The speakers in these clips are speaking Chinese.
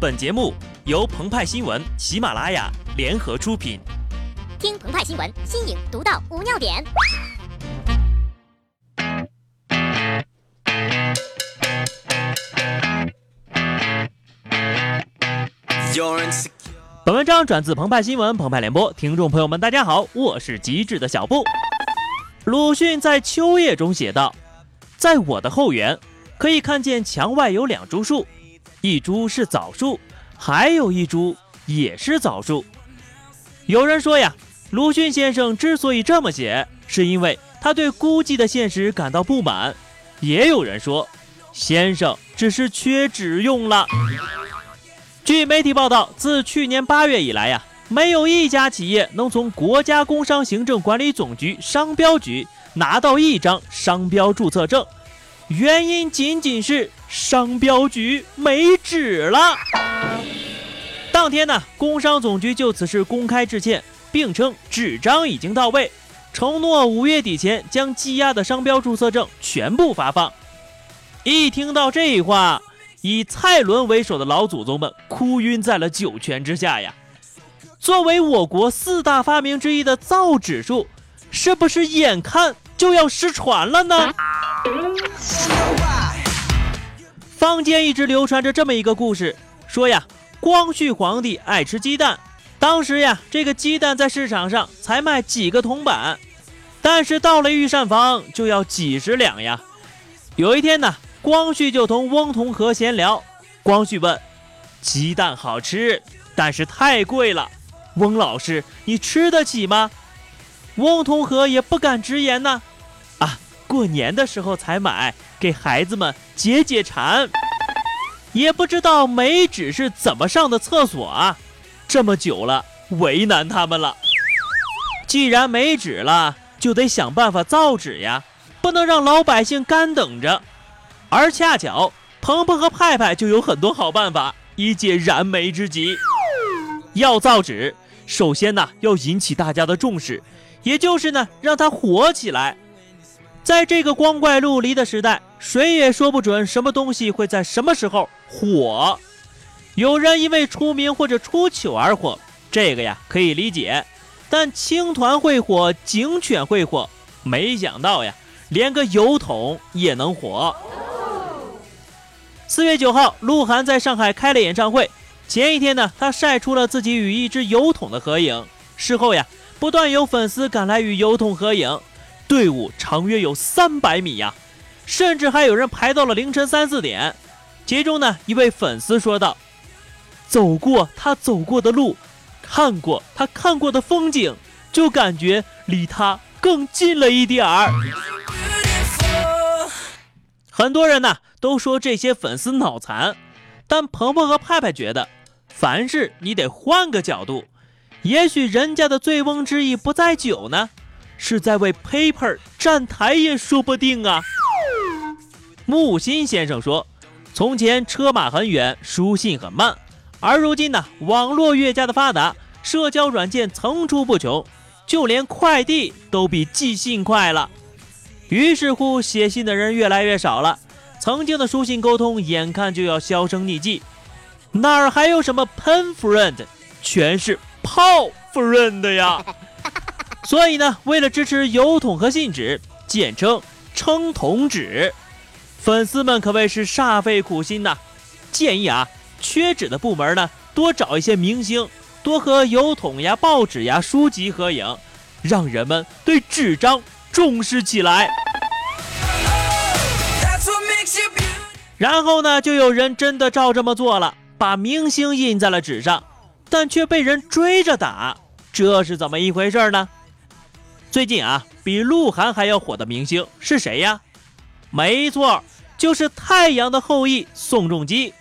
本节目由澎湃新闻、喜马拉雅联合出品。听澎湃新闻，新颖独到，无尿点。本文章转自澎湃新闻、澎湃联播，听众朋友们，大家好，我是机智的小布。鲁迅在《秋夜》中写道：“在我的后园，可以看见墙外有两株树。”一株是枣树，还有一株也是枣树。有人说呀，鲁迅先生之所以这么写，是因为他对孤寂的现实感到不满。也有人说，先生只是缺纸用了。据媒体报道，自去年八月以来呀，没有一家企业能从国家工商行政管理总局商标局拿到一张商标注册证。原因仅仅是商标局没纸了。当天呢，工商总局就此事公开致歉，并称纸张已经到位，承诺五月底前将积压的商标注册证全部发放。一听到这话，以蔡伦为首的老祖宗们哭晕在了九泉之下呀！作为我国四大发明之一的造纸术，是不是眼看就要失传了呢？坊间一直流传着这么一个故事，说呀，光绪皇帝爱吃鸡蛋，当时呀，这个鸡蛋在市场上才卖几个铜板，但是到了御膳房就要几十两呀。有一天呢，光绪就同翁同龢闲聊，光绪问：“鸡蛋好吃，但是太贵了，翁老师你吃得起吗？”翁同龢也不敢直言呢。过年的时候才买，给孩子们解解馋。也不知道没纸是怎么上的厕所啊？这么久了，为难他们了。既然没纸了，就得想办法造纸呀，不能让老百姓干等着。而恰巧鹏鹏和派派就有很多好办法，以解燃眉之急。要造纸，首先呢要引起大家的重视，也就是呢让它火起来。在这个光怪陆离的时代，谁也说不准什么东西会在什么时候火。有人因为出名或者出糗而火，这个呀可以理解。但青团会火，警犬会火，没想到呀，连个油桶也能火。四月九号，鹿晗在上海开了演唱会。前一天呢，他晒出了自己与一只油桶的合影。事后呀，不断有粉丝赶来与油桶合影。队伍长约有三百米呀，甚至还有人排到了凌晨三四点。其中呢，一位粉丝说道：“走过他走过的路，看过他看过的风景，就感觉离他更近了一点儿。”很多人呢都说这些粉丝脑残，但鹏鹏和派派觉得，凡事你得换个角度，也许人家的醉翁之意不在酒呢。是在为 paper 站台也说不定啊。木心先生说：“从前车马很远，书信很慢，而如今呢，网络越加的发达，社交软件层出不穷，就连快递都比寄信快了。于是乎，写信的人越来越少了，曾经的书信沟通眼看就要销声匿迹，哪儿还有什么 pen friend，全是炮 friend 呀。”所以呢，为了支持油桶和信纸，简称称筒纸，粉丝们可谓是煞费苦心呐。建议啊，缺纸的部门呢，多找一些明星，多和油桶呀、报纸呀、书籍合影，让人们对纸张重视起来。然后呢，就有人真的照这么做了，把明星印在了纸上，但却被人追着打，这是怎么一回事呢？最近啊，比鹿晗还要火的明星是谁呀？没错，就是《太阳的后裔》宋仲基。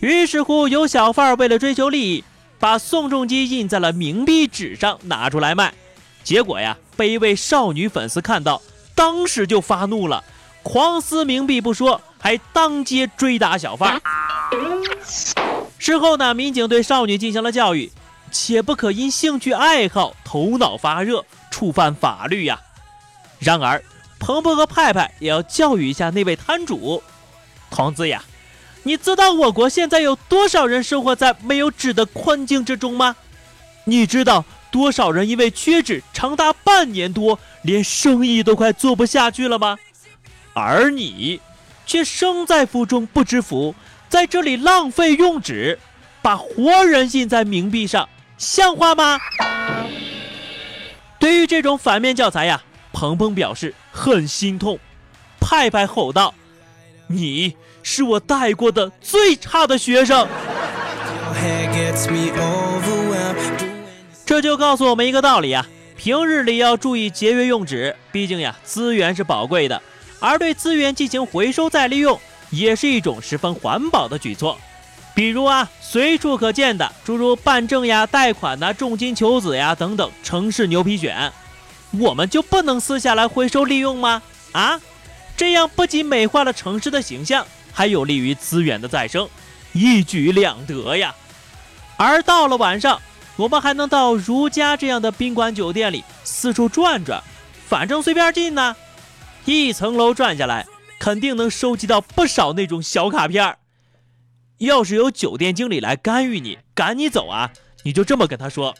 于是乎，有小贩为了追求利益，把宋仲基印在了冥币纸上拿出来卖。结果呀，被一位少女粉丝看到，当时就发怒了，狂撕冥币不说，还当街追打小贩。事后呢，民警对少女进行了教育，且不可因兴趣爱好头脑发热。触犯法律呀！然而，鹏鹏和派派也要教育一下那位摊主，童子呀，你知道我国现在有多少人生活在没有纸的困境之中吗？你知道多少人因为缺纸长达半年多，连生意都快做不下去了吗？而你，却生在福中不知福，在这里浪费用纸，把活人印在冥币上，像话吗？对于这种反面教材呀，鹏鹏表示很心痛。派派吼道：“你！”是我带过的最差的学生。这就告诉我们一个道理啊，平日里要注意节约用纸，毕竟呀，资源是宝贵的，而对资源进行回收再利用，也是一种十分环保的举措。比如啊，随处可见的诸如办证呀、贷款呐、重金求子呀等等城市牛皮癣，我们就不能撕下来回收利用吗？啊，这样不仅美化了城市的形象。还有利于资源的再生，一举两得呀！而到了晚上，我们还能到如家这样的宾馆酒店里四处转转，反正随便进呢。一层楼转下来，肯定能收集到不少那种小卡片儿。要是有酒店经理来干预你，赶你走啊，你就这么跟他说：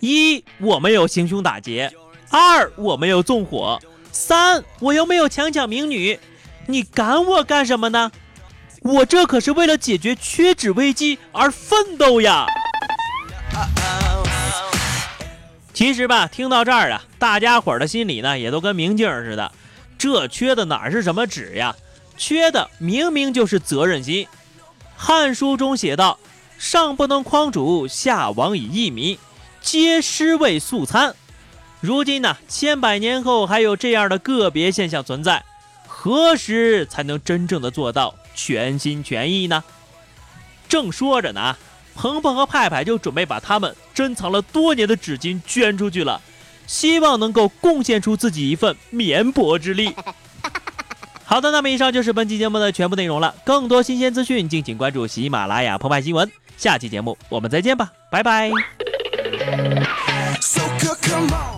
一，我没有行凶打劫；二，我没有纵火；三，我又没有强抢民女。你赶我干什么呢？我这可是为了解决缺纸危机而奋斗呀！其实吧，听到这儿啊，大家伙儿的心里呢也都跟明镜似的。这缺的哪是什么纸呀？缺的明明就是责任心。《汉书》中写道：“上不能匡主，下亡以益民，皆尸位素餐。”如今呢，千百年后还有这样的个别现象存在。何时才能真正的做到全心全意呢？正说着呢，鹏鹏和派派就准备把他们珍藏了多年的纸巾捐出去了，希望能够贡献出自己一份绵薄之力。好的，那么以上就是本期节目的全部内容了。更多新鲜资讯，敬请关注喜马拉雅澎湃新闻。下期节目我们再见吧，拜拜。So come on.